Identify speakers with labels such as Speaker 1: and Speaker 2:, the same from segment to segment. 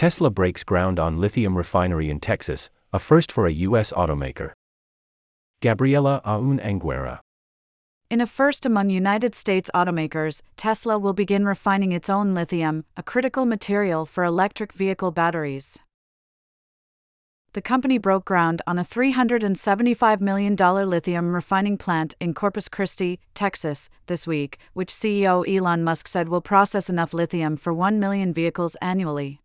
Speaker 1: Tesla breaks ground on lithium refinery in Texas, a first for a U.S. automaker. Gabriela Aoun Angueira.
Speaker 2: In a first among United States automakers, Tesla will begin refining its own lithium, a critical material for electric vehicle batteries. The company broke ground on a $375 million lithium refining plant in Corpus Christi, Texas, this week, which CEO Elon Musk said will process enough lithium for 1 million vehicles annually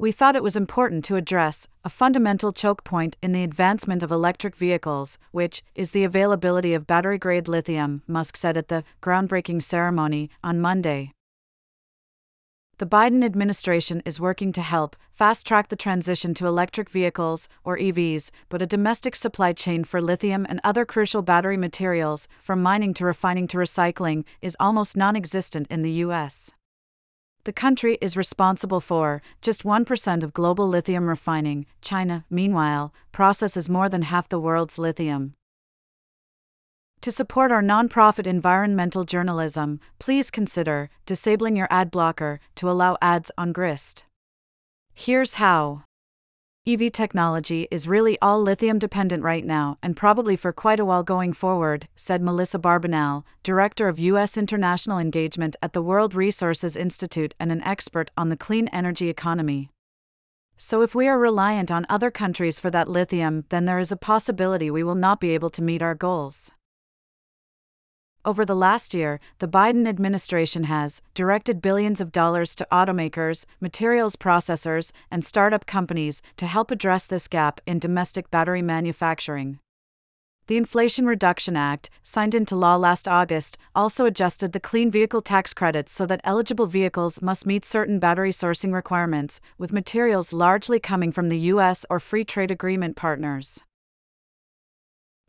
Speaker 2: we thought it was important to address a fundamental choke point in the advancement of electric vehicles, which is the availability of battery grade lithium, Musk said at the groundbreaking ceremony on Monday. The Biden administration is working to help fast track the transition to electric vehicles, or EVs, but a domestic supply chain for lithium and other crucial battery materials, from mining to refining to recycling, is almost non existent in the U.S. The country is responsible for just 1% of global lithium refining. China, meanwhile, processes more than half the world's lithium. To support our nonprofit environmental journalism, please consider disabling your ad blocker to allow ads on Grist. Here's how. EV technology is really all lithium dependent right now and probably for quite a while going forward, said Melissa Barbanell, Director of U.S. International Engagement at the World Resources Institute and an expert on the clean energy economy. So, if we are reliant on other countries for that lithium, then there is a possibility we will not be able to meet our goals. Over the last year, the Biden administration has directed billions of dollars to automakers, materials processors, and startup companies to help address this gap in domestic battery manufacturing. The Inflation Reduction Act, signed into law last August, also adjusted the clean vehicle tax credits so that eligible vehicles must meet certain battery sourcing requirements, with materials largely coming from the U.S. or free trade agreement partners.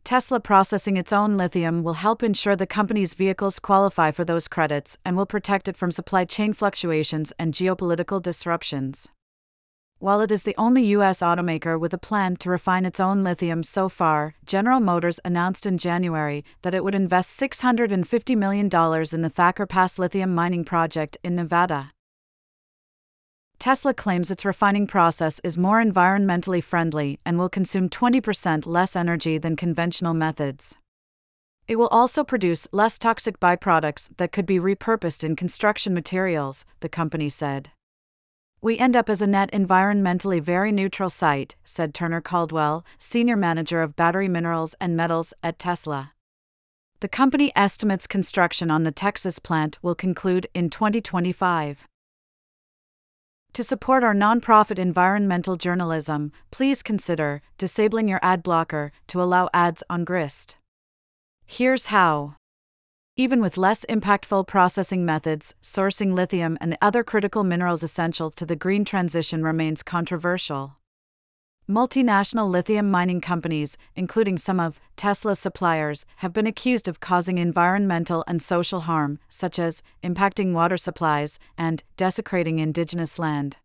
Speaker 2: Tesla processing its own lithium will help ensure the company's vehicles qualify for those credits and will protect it from supply chain fluctuations and geopolitical disruptions. While it is the only U.S. automaker with a plan to refine its own lithium so far, General Motors announced in January that it would invest $650 million in the Thacker Pass lithium mining project in Nevada. Tesla claims its refining process is more environmentally friendly and will consume 20% less energy than conventional methods. It will also produce less toxic byproducts that could be repurposed in construction materials, the company said. We end up as a net environmentally very neutral site, said Turner Caldwell, senior manager of battery minerals and metals at Tesla. The company estimates construction on the Texas plant will conclude in 2025. To support our nonprofit environmental journalism, please consider disabling your ad blocker to allow ads on Grist. Here's how. Even with less impactful processing methods, sourcing lithium and the other critical minerals essential to the green transition remains controversial. Multinational lithium mining companies, including some of Tesla's suppliers, have been accused of causing environmental and social harm, such as impacting water supplies and desecrating indigenous land.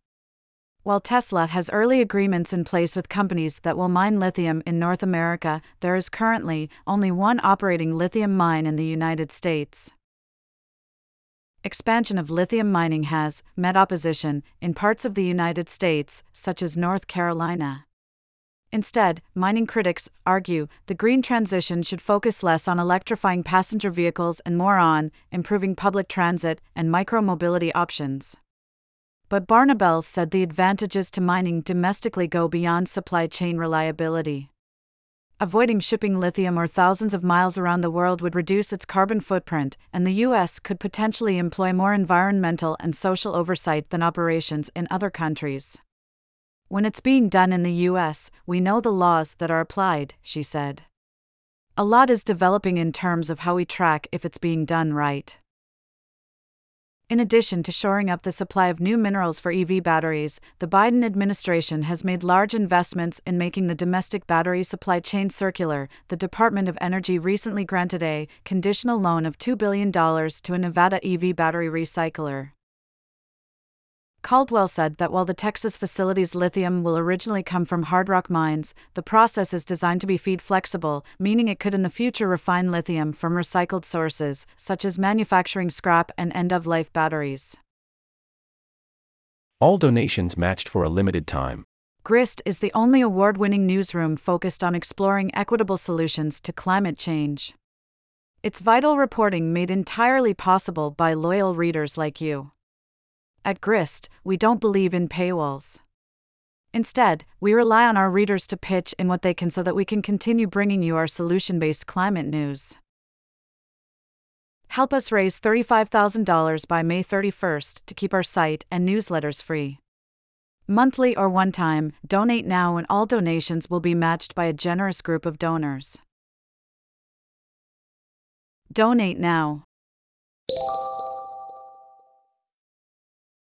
Speaker 2: While Tesla has early agreements in place with companies that will mine lithium in North America, there is currently only one operating lithium mine in the United States. Expansion of lithium mining has met opposition in parts of the United States, such as North Carolina. Instead, mining critics argue the green transition should focus less on electrifying passenger vehicles and more on improving public transit and micromobility options. But Barbanell said the advantages to mining domestically go beyond supply chain reliability. Avoiding shipping lithium or thousands of miles around the world would reduce its carbon footprint, and the U.S. could potentially employ more environmental and social oversight than operations in other countries. When it's being done in the US, we know the laws that are applied, she said. A lot is developing in terms of how we track if it's being done right. In addition to shoring up the supply of new minerals for EV batteries, the Biden administration has made large investments in making the domestic battery supply chain circular. The Department of Energy recently granted a conditional loan of $2 billion to a Nevada EV battery recycler. Caldwell said that while the Texas facility's lithium will originally come from hard rock mines, the process is designed to be feed flexible, meaning it could in the future refine lithium from recycled sources, such as manufacturing scrap and end of life batteries.
Speaker 1: All donations matched for a limited time.
Speaker 2: GRIST is the only award winning newsroom focused on exploring equitable solutions to climate change. It's vital reporting made entirely possible by loyal readers like you. At GRIST, we don't believe in paywalls. Instead, we rely on our readers to pitch in what they can so that we can continue bringing you our solution based climate news. Help us raise $35,000 by May 31st to keep our site and newsletters free. Monthly or one time, donate now and all donations will be matched by a generous group of donors. Donate now.